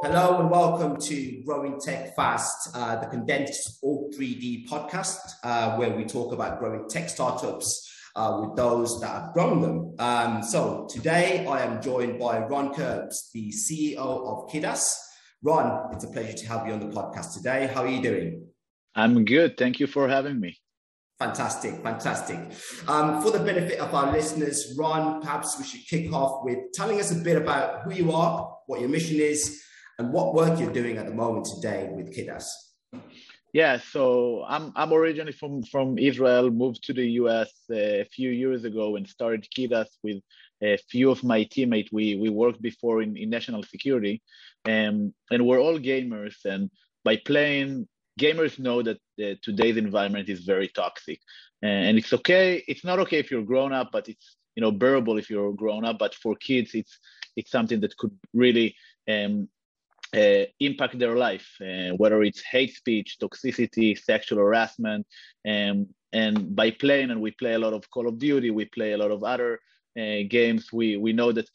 Hello and welcome to Growing Tech Fast, uh, the condensed All 3D podcast, uh, where we talk about growing tech startups uh, with those that have grown them. Um, so today I am joined by Ron Kurbs, the CEO of Kidas. Ron, it's a pleasure to have you on the podcast today. How are you doing? I'm good. Thank you for having me. Fantastic, fantastic. Um, for the benefit of our listeners, Ron, perhaps we should kick off with telling us a bit about who you are, what your mission is, and what work you're doing at the moment today with Kidas. Yeah, so I'm I'm originally from from Israel, moved to the US uh, a few years ago and started Kidas with a few of my teammates. We we worked before in, in national security, and and we're all gamers. And by playing, gamers know that uh, today's environment is very toxic, uh, and it's okay. It's not okay if you're grown up, but it's you know bearable if you're grown up. But for kids, it's it's something that could really um, uh, impact their life, uh, whether it's hate speech, toxicity, sexual harassment. Um, and by playing, and we play a lot of Call of Duty, we play a lot of other uh, games, we, we know that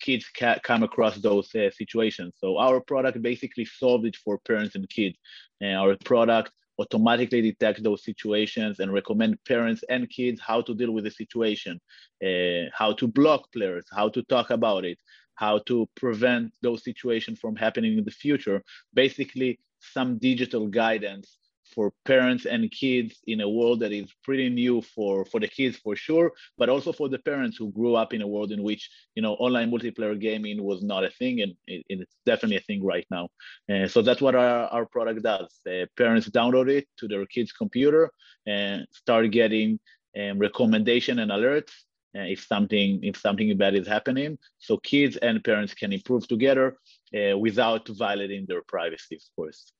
kids ca- come across those uh, situations. So our product basically solved it for parents and kids. our product automatically detects those situations and recommend parents and kids how to deal with the situation, uh, how to block players, how to talk about it, how to prevent those situations from happening in the future. Basically, some digital guidance for parents and kids in a world that is pretty new for, for the kids for sure, but also for the parents who grew up in a world in which you know online multiplayer gaming was not a thing, and it, it's definitely a thing right now. Uh, so that's what our, our product does. Uh, parents download it to their kids' computer and start getting um, recommendation and alerts uh, if something if something bad is happening so kids and parents can improve together uh, without violating their privacy of course.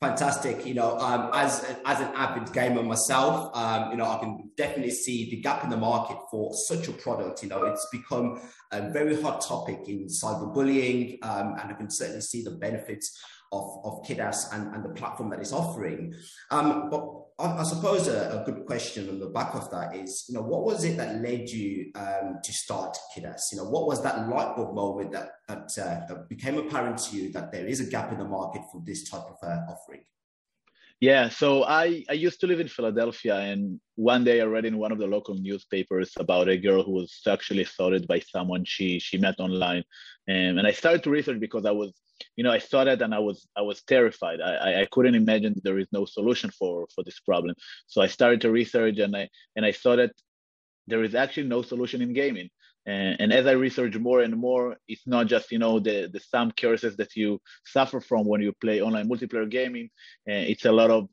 Fantastic. You know um, as as an avid gamer myself um, you know i can definitely see the gap in the market for such a product. You know it's become a very hot topic in cyberbullying um, and i can certainly see the benefits of, of Kidas and, and the platform that it's offering. Um, but I, I suppose a, a, good question on the back of that is, you know, what was it that led you um, to start Kidas? You know, what was that light bulb moment that, that, uh, that became apparent to you that there is a gap in the market for this type of uh, offering? Yeah, so I, I used to live in Philadelphia, and one day I read in one of the local newspapers about a girl who was sexually assaulted by someone she she met online, and, and I started to research because I was, you know, I saw that and I was I was terrified. I, I couldn't imagine there is no solution for for this problem. So I started to research, and I and I saw that there is actually no solution in gaming. And, and, as I research more and more, it's not just you know the the some curses that you suffer from when you play online multiplayer gaming. Uh, it's a lot of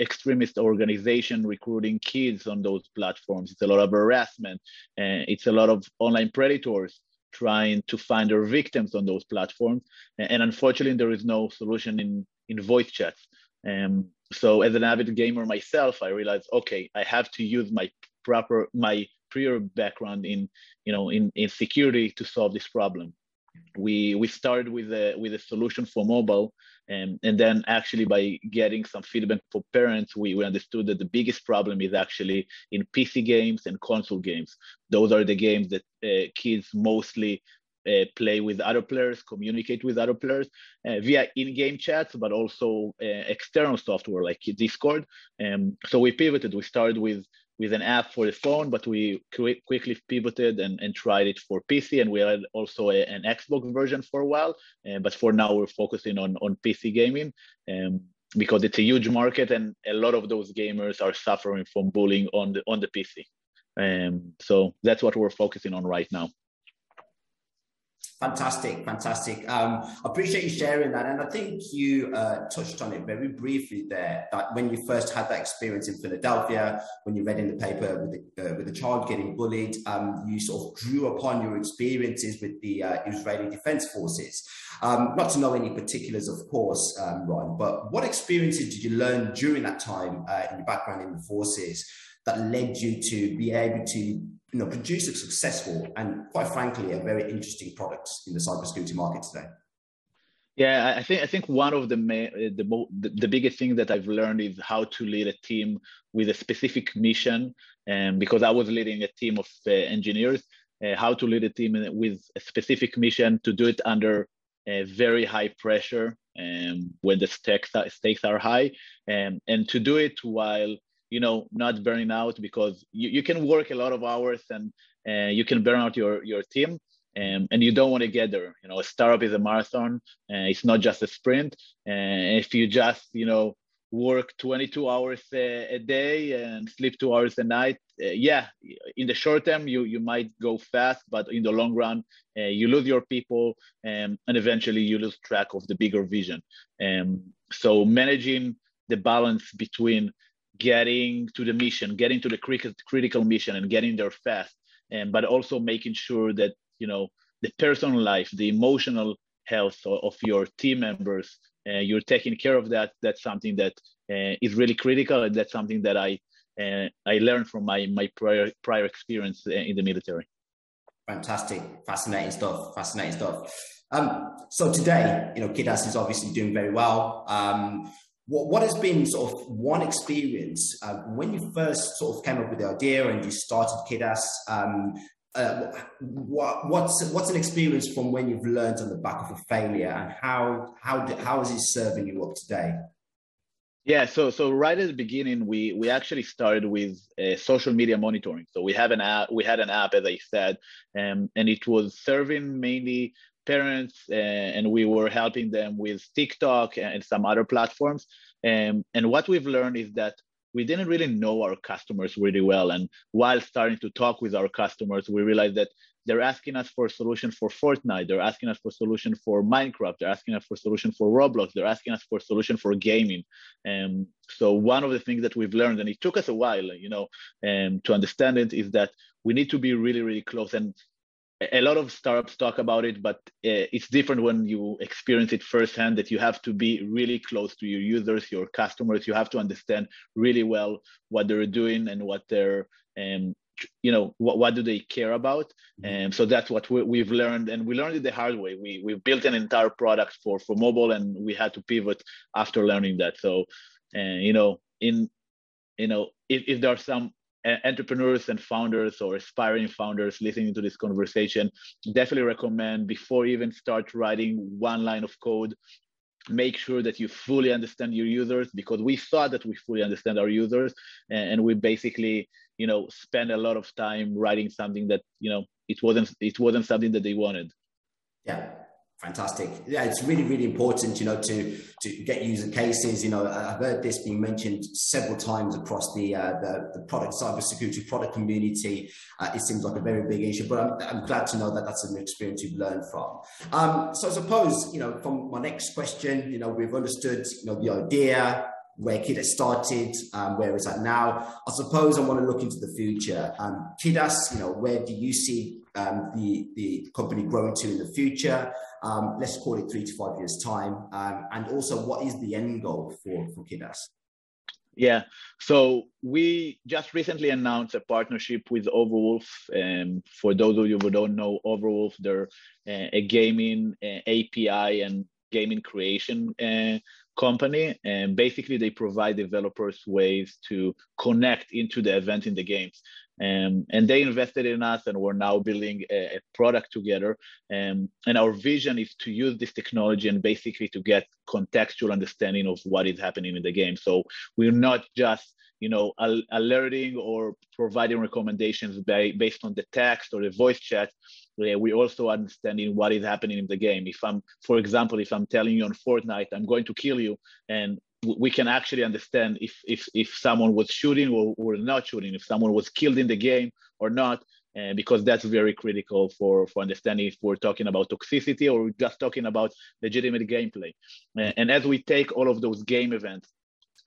extremist organization recruiting kids on those platforms. It's a lot of harassment. Uh, it's a lot of online predators trying to find their victims on those platforms. And unfortunately, there is no solution in in voice chats. Um, so as an avid gamer myself, I realized, okay, I have to use my proper my prior background in you know in, in security to solve this problem we we started with a with a solution for mobile and and then actually by getting some feedback for parents we, we understood that the biggest problem is actually in pc games and console games those are the games that uh, kids mostly uh, play with other players, communicate with other players uh, via in-game chats, but also uh, external software like Discord. Um, so we pivoted. We started with with an app for the phone, but we qu- quickly pivoted and, and tried it for PC, and we had also a, an Xbox version for a while. Uh, but for now, we're focusing on on PC gaming. Um, because it's a huge market and a lot of those gamers are suffering from bullying on the on the PC. Um, so that's what we're focusing on right now. Fantastic, fantastic. Um, I appreciate you sharing that. And I think you uh, touched on it very briefly there that when you first had that experience in Philadelphia, when you read in the paper with the, uh, with child getting bullied, um, you sort of drew upon your experiences with the uh, Israeli Defense Forces. Um, not to know any particulars, of course, um, Ron, but what experiences did you learn during that time uh, in your background in the forces that led you to be able to you know, produce a successful and quite frankly, a very interesting product in the cybersecurity market today? Yeah, I think I think one of the main, the, the the biggest thing that I've learned is how to lead a team with a specific mission. And because I was leading a team of uh, engineers, uh, how to lead a team with a specific mission, to do it under a very high pressure um, when the stakes are, stakes are high, um, and to do it while you know not burning out because you, you can work a lot of hours and uh, you can burn out your your team um, and you don't want to get there. You know, a startup is a marathon. Uh, it's not just a sprint. And uh, if you just, you know, work 22 hours a, day and sleep two hours a night, uh, yeah, in the short term you you might go fast, but in the long run uh, you lose your people, um, and eventually you lose track of the bigger vision. Um, so managing the balance between getting to the mission, getting to the critical mission, and getting there fast, and but also making sure that you know the personal life, the emotional health of your team members, uh, you're taking care of that. That's something that uh, is really critical, and that's something that I uh, I learned from my my prior prior experience in the military. Fantastic, fascinating stuff. Fascinating stuff. Um, so today, you know, Kidas is obviously doing very well. Um, what, what has been sort of one experience uh, when you first sort of came up with the idea and you started Kidas? Um, uh, what, what's what's an experience from when you've learned on the back of a failure, and how how how is it serving you up today? Yeah, so so right at the beginning, we we actually started with uh, social media monitoring. So we have an app, we had an app, as I said, um, and it was serving mainly parents, uh, and we were helping them with TikTok and some other platforms. Um, and what we've learned is that we didn't really know our customers really well. And while starting to talk with our customers, we realized that they're asking us for a solution for Fortnite, they're asking us for a solution for Minecraft, they're asking us for a solution for Roblox, they're asking us for a solution for gaming. Um, so one of the things that we've learned, and it took us a while, you know, um, to understand it, is that we need to be really, really close. And a lot of startups talk about it, but uh, it's different when you experience it firsthand that you have to be really close to your users, your customers. You have to understand really well what they're doing and what they're, um, you know, what, what do they care about. And mm-hmm. um, so that's what we, have learned. And we learned it the hard way. We, we built an entire product for, for mobile and we had to pivot after learning that. So, uh, you know, in, you know, if, if there are some entrepreneurs and founders or aspiring founders listening to this conversation, definitely recommend before you even start writing one line of code, make sure that you fully understand your users because we thought that we fully understand our users and, we basically you know spend a lot of time writing something that you know it wasn't it wasn't something that they wanted. Yeah Fantastic. Yeah, it's really, really important, you know, to to get user cases. You know, I've heard this being mentioned several times across the uh, the, the product cybersecurity product community. Uh, it seems like a very big issue, but I'm, I'm glad to know that that's an experience you've learned from. Um, so I suppose, you know, from my next question, you know, we've understood, you know, the idea, where Kidas started, um, where it's at now. I suppose I want to look into the future. Um, Kidas, you know, where do you see um, the the company growing to in the future? Um, let's call it three to five years time, um, and also what is the end goal for for Kidas? Yeah, so we just recently announced a partnership with Overwolf. And for those of you who don't know, Overwolf, they're uh, a gaming uh, API and gaming creation uh, company and basically they provide developers ways to connect into the event in the games um, and they invested in us and we're now building a, a product together. Um, and our vision is to use this technology and basically to get contextual understanding of what is happening in the game. So we're not just you know al- alerting or providing recommendations by, based on the text or the voice chat. We're also understanding what is happening in the game. If I'm, for example, if I'm telling you on Fortnite, I'm going to kill you, and we can actually understand if if if someone was shooting or, or not shooting, if someone was killed in the game or not, uh, because that's very critical for for understanding if we're talking about toxicity or just talking about legitimate gameplay. Uh, and as we take all of those game events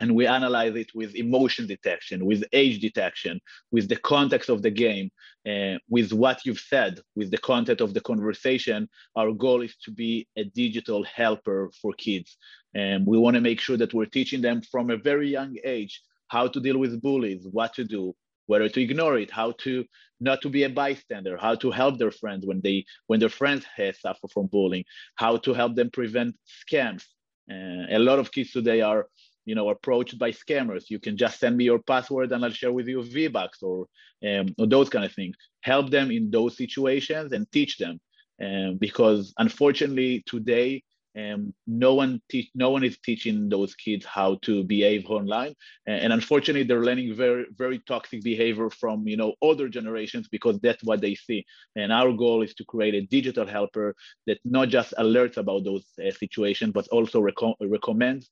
and we analyze it with emotion detection, with age detection, with the context of the game, uh, with what you've said, with the content of the conversation. Our goal is to be a digital helper for kids. And we want to make sure that we're teaching them from a very young age how to deal with bullies, what to do, whether to ignore it, how to not to be a bystander, how to help their friends when they when their friends have suffer from bullying, how to help them prevent scams. Uh, a lot of kids today are you know approached by scammers. You can just send me your password and i'll share with you v-bucks or, um, or those kind of things. Help them in those situations and teach them um, because unfortunately today um, no one te- no one is teaching those kids how to behave online. And, and, unfortunately they're learning very very toxic behavior from you know older generations because that's what they see. And our goal is to create a digital helper that not just alerts about those uh, situations but also reco- recommends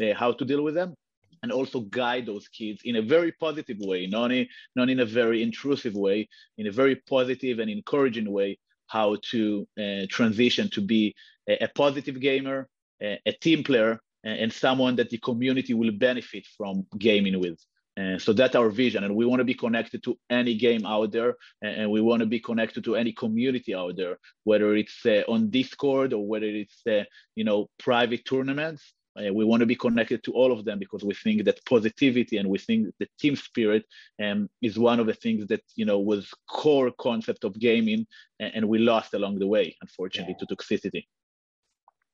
uh, how to deal with them and also guide those kids in a very positive way not in, not in a very intrusive way in a very positive and encouraging way how to uh, transition to be a, a positive gamer, a, a, team player, and someone that the community will benefit from gaming with. Uh, so that's our vision, and we want to be connected to any game out there, and we want to be connected to any community out there, whether it's uh, on Discord or whether it's uh, you know private tournaments. Uh, we want to be connected to all of them because we think that positivity and we think the team spirit um, is one of the things that you know was core concept of gaming, and, and we lost along the way, unfortunately, yeah. to toxicity.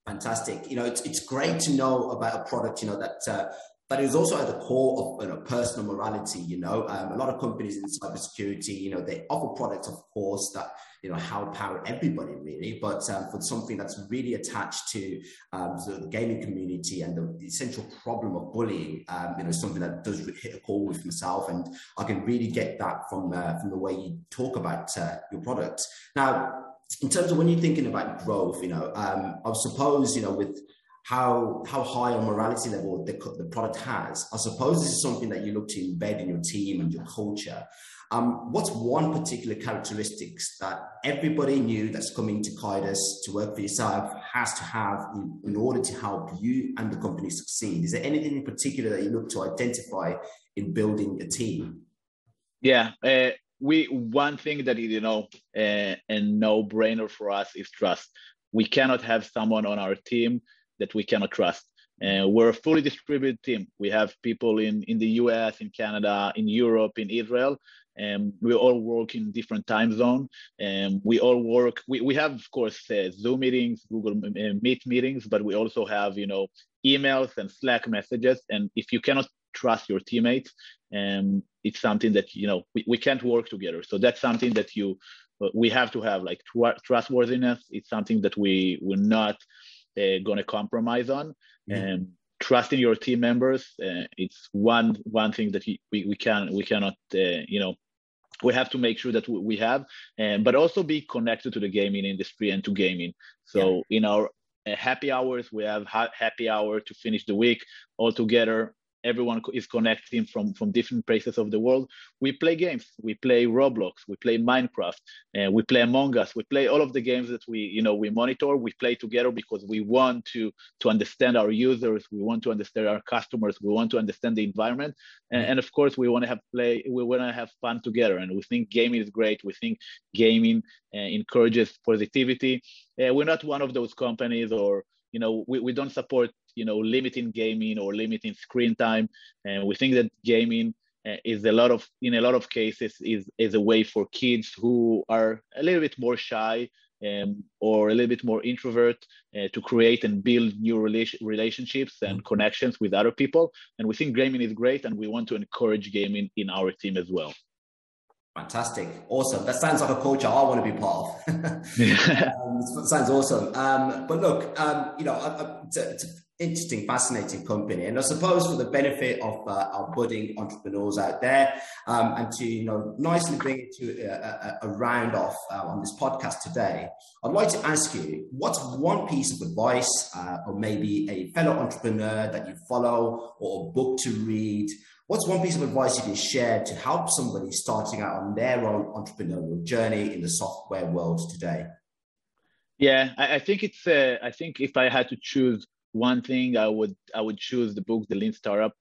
Fantastic. You know, it's, it's great to know about a product, you know, that uh, but it's also at the core of you know, personal morality. You know, um, a lot of companies in cybersecurity, you know, they offer products, of course, that you know help power everybody really, but um, for something that's really attached to um, the gaming community and the, the essential problem of bullying, um, you know, something that does hit a core with myself, and I can really get that from uh, from the way you talk about uh, your product. Now, in terms of when you're thinking about growth, you know, um, I suppose, you know, with how how high a morality level the, the product has, I suppose this is something that you look to embed in your team and your culture. Um, what's one particular characteristics that everybody new that's coming to Kidas to work for yourself has to have in, in, order to help you and the company succeed? Is there anything in particular that you look to identify in building a team? Yeah, uh, we one thing that you know uh, a no brainer for us is trust we cannot have someone on our team that we cannot trust. Uh, we're a fully distributed team. We have people in in the us in canada in europe in israel. And we all work in different time zone. And we all work we, we have of course uh, zoom meetings google uh, meet meetings but we also have you know emails and slack messages. And if you cannot trust your teammates and it's something that you know we, we can't work together. So that's something that you uh, we have to have like tr- trustworthiness. It's something that we we're not uh, going to compromise on mm-hmm. and trusting your team members uh, it's one one thing that we, we can we cannot uh, you know we have to make sure that we have and but also be connected to the gaming industry and to gaming so yeah. in our uh, happy hours we have ha- happy hour to finish the week all together everyone is connecting from from different places of the world. We play games. We play roblox. We play minecraft. And we play among us. We play all of the games that we you know we monitor. We play together because we want to to understand our users. We want to understand our customers. We want to understand the environment. And, and of course we want to have play we want to have fun together. And we think gaming is great. We think gaming uh, encourages positivity. Uh, we're not one of those companies or you know we, we don't support you know limiting gaming or limiting screen time and we think that gaming uh, is a lot of in a lot of cases is is a way for kids who are a little bit more shy um, or a little bit more introvert uh, to create and build new rela- relationships and connections with other people. And we think gaming is great and we want to encourage gaming in our team as well Fantastic. Awesome. That sounds like a culture I want to be part of. um, sounds awesome. Um, but look, um, you know, it's, a, it's, an interesting, fascinating company. And I suppose for the benefit of uh, our budding entrepreneurs out there um, and to, you know, nicely bring it to a, a, a round off uh, on this podcast today, I'd like to ask you, what's one piece of advice uh, or maybe a fellow entrepreneur that you follow or a book to read What's one piece of advice you can share to help somebody starting out on their own entrepreneurial journey in the software world today? Yeah, I, I think it's. Uh, I think if I had to choose one thing, I would I would choose the book, The Lean Startup.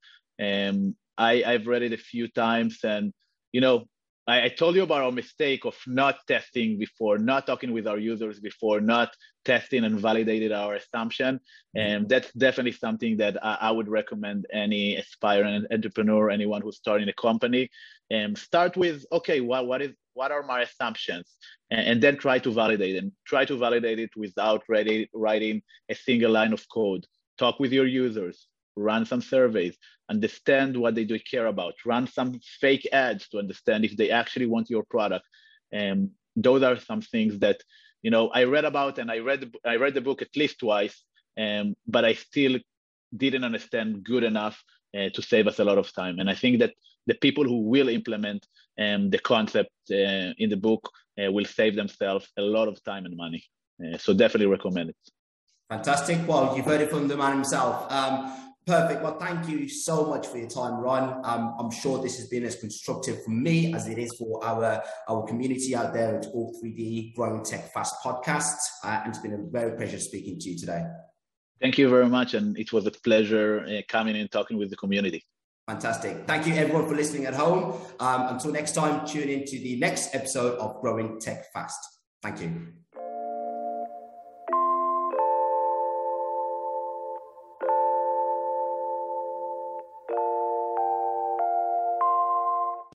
Um, I I've read it a few times, and you know, I, I, told you about our mistake of not testing before, not talking with our users before, not testing and validated our assumption. And mm-hmm. that's definitely something that I, I would recommend any aspiring entrepreneur, anyone who's starting a company, and um, start with, okay, what, what is what are my assumptions? And, and then try to validate and try to validate it without ready, writing a single line of code. Talk with your users, run some surveys, understand what they do care about, run some fake ads to understand if they actually want your product. And those are some things that you know I read about, and I read I read the book at least twice, um, but I still didn't understand good enough uh, to save us a lot of time. And I think that the people who will implement um, the concept uh, in the book uh, will save themselves a lot of time and money. Uh, so definitely recommend it. Fantastic. Well, you've heard it from the man himself. Um, perfect. Well, thank you so much for your time, Ron. Um, I'm sure this has been as constructive for me as it is for our, our community out there at All 3D Growing Tech Fast podcast. Uh, and it's been a very pleasure speaking to you today. Thank you very much. And it was a pleasure uh, coming and talking with the community. Fantastic. Thank you, everyone, for listening at home. Um, until next time, tune in to the next episode of Growing Tech Fast. Thank you.